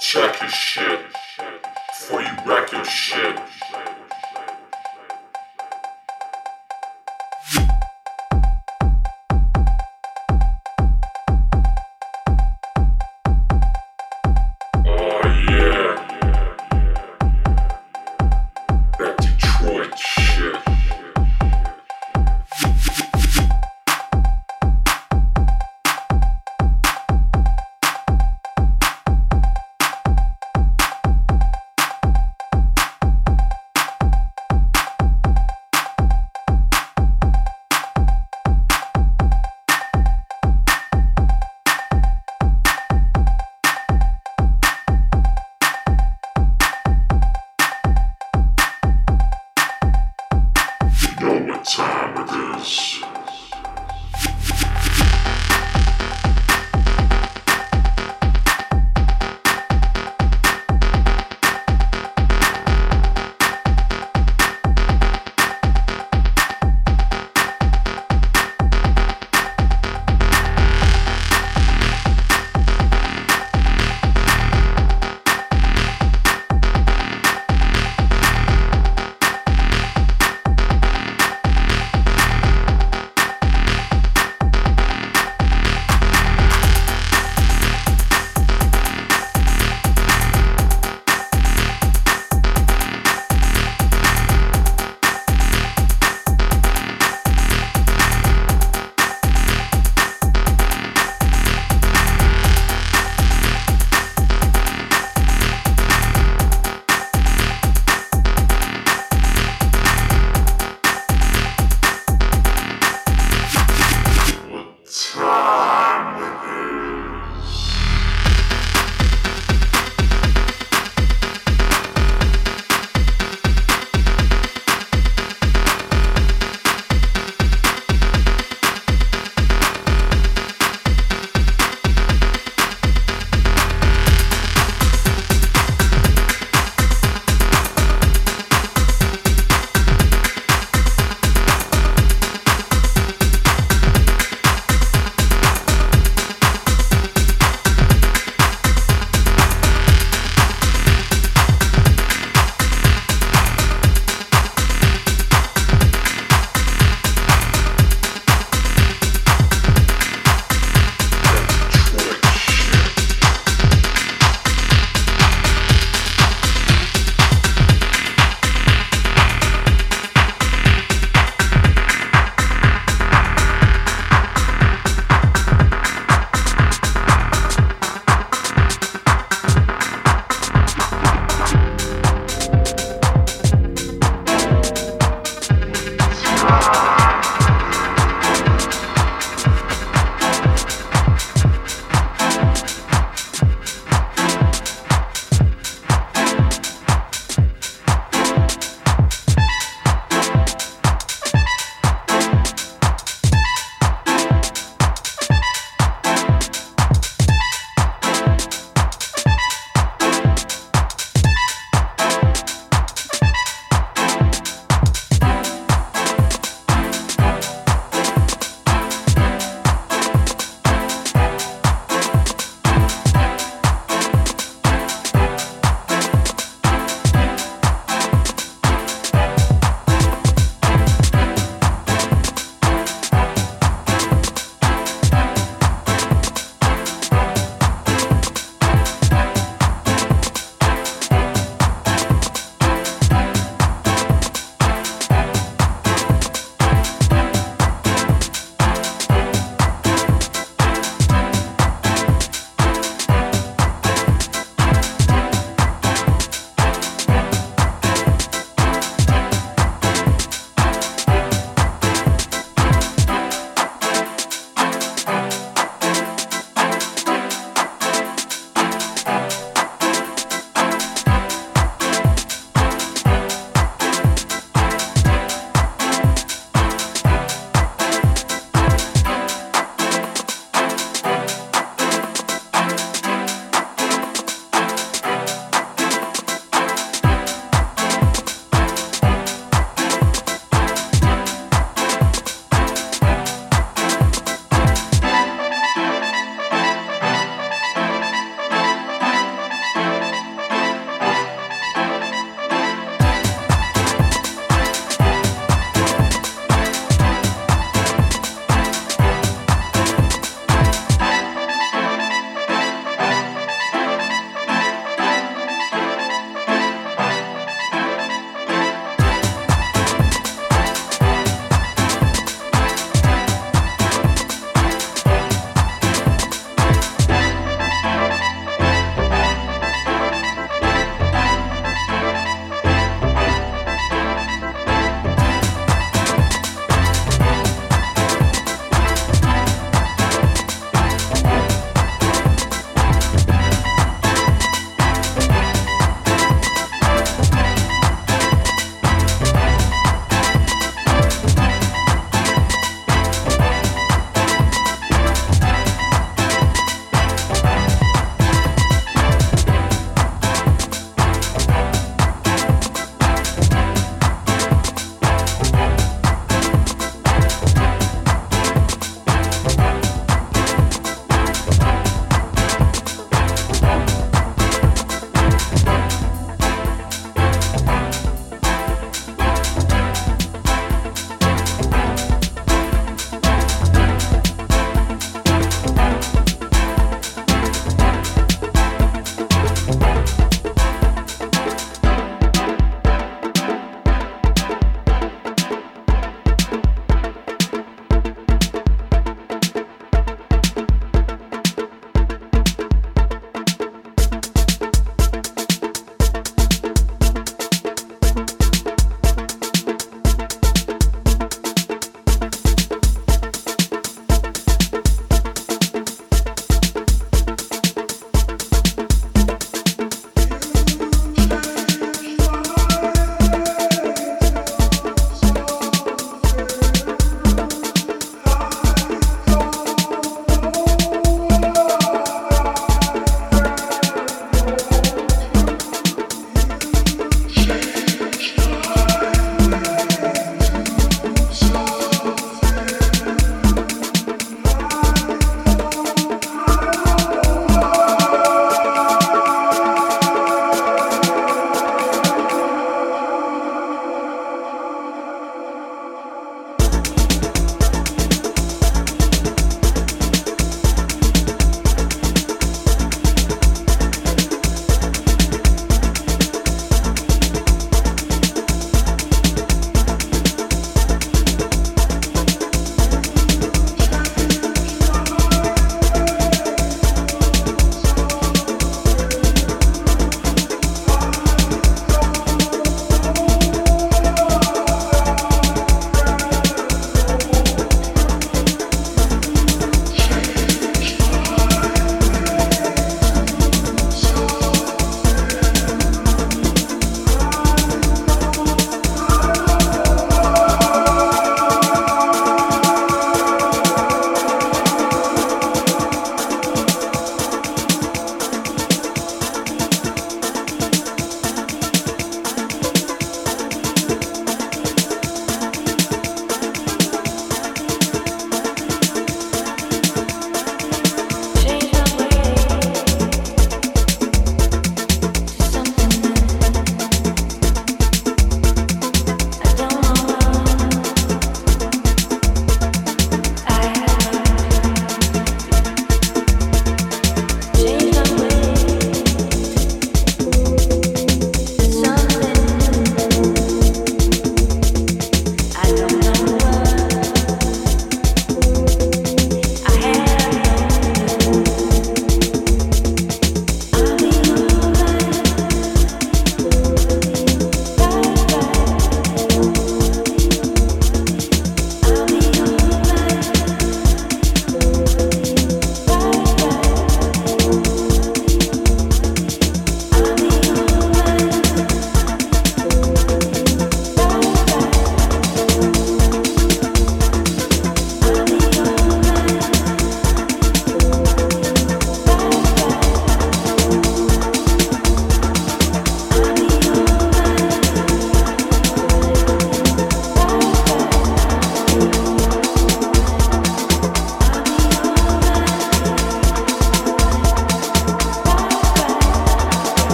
Check your shit before you wreck your shit.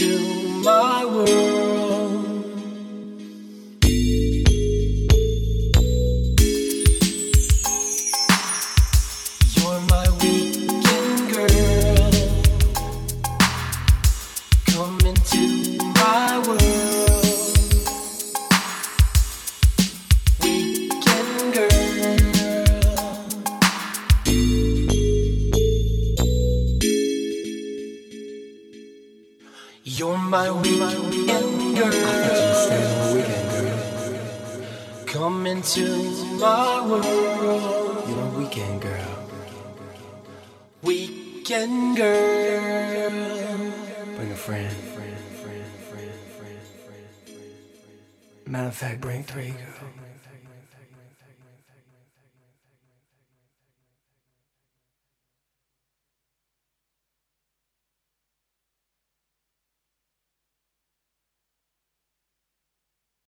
Come Fact, bring three, girl.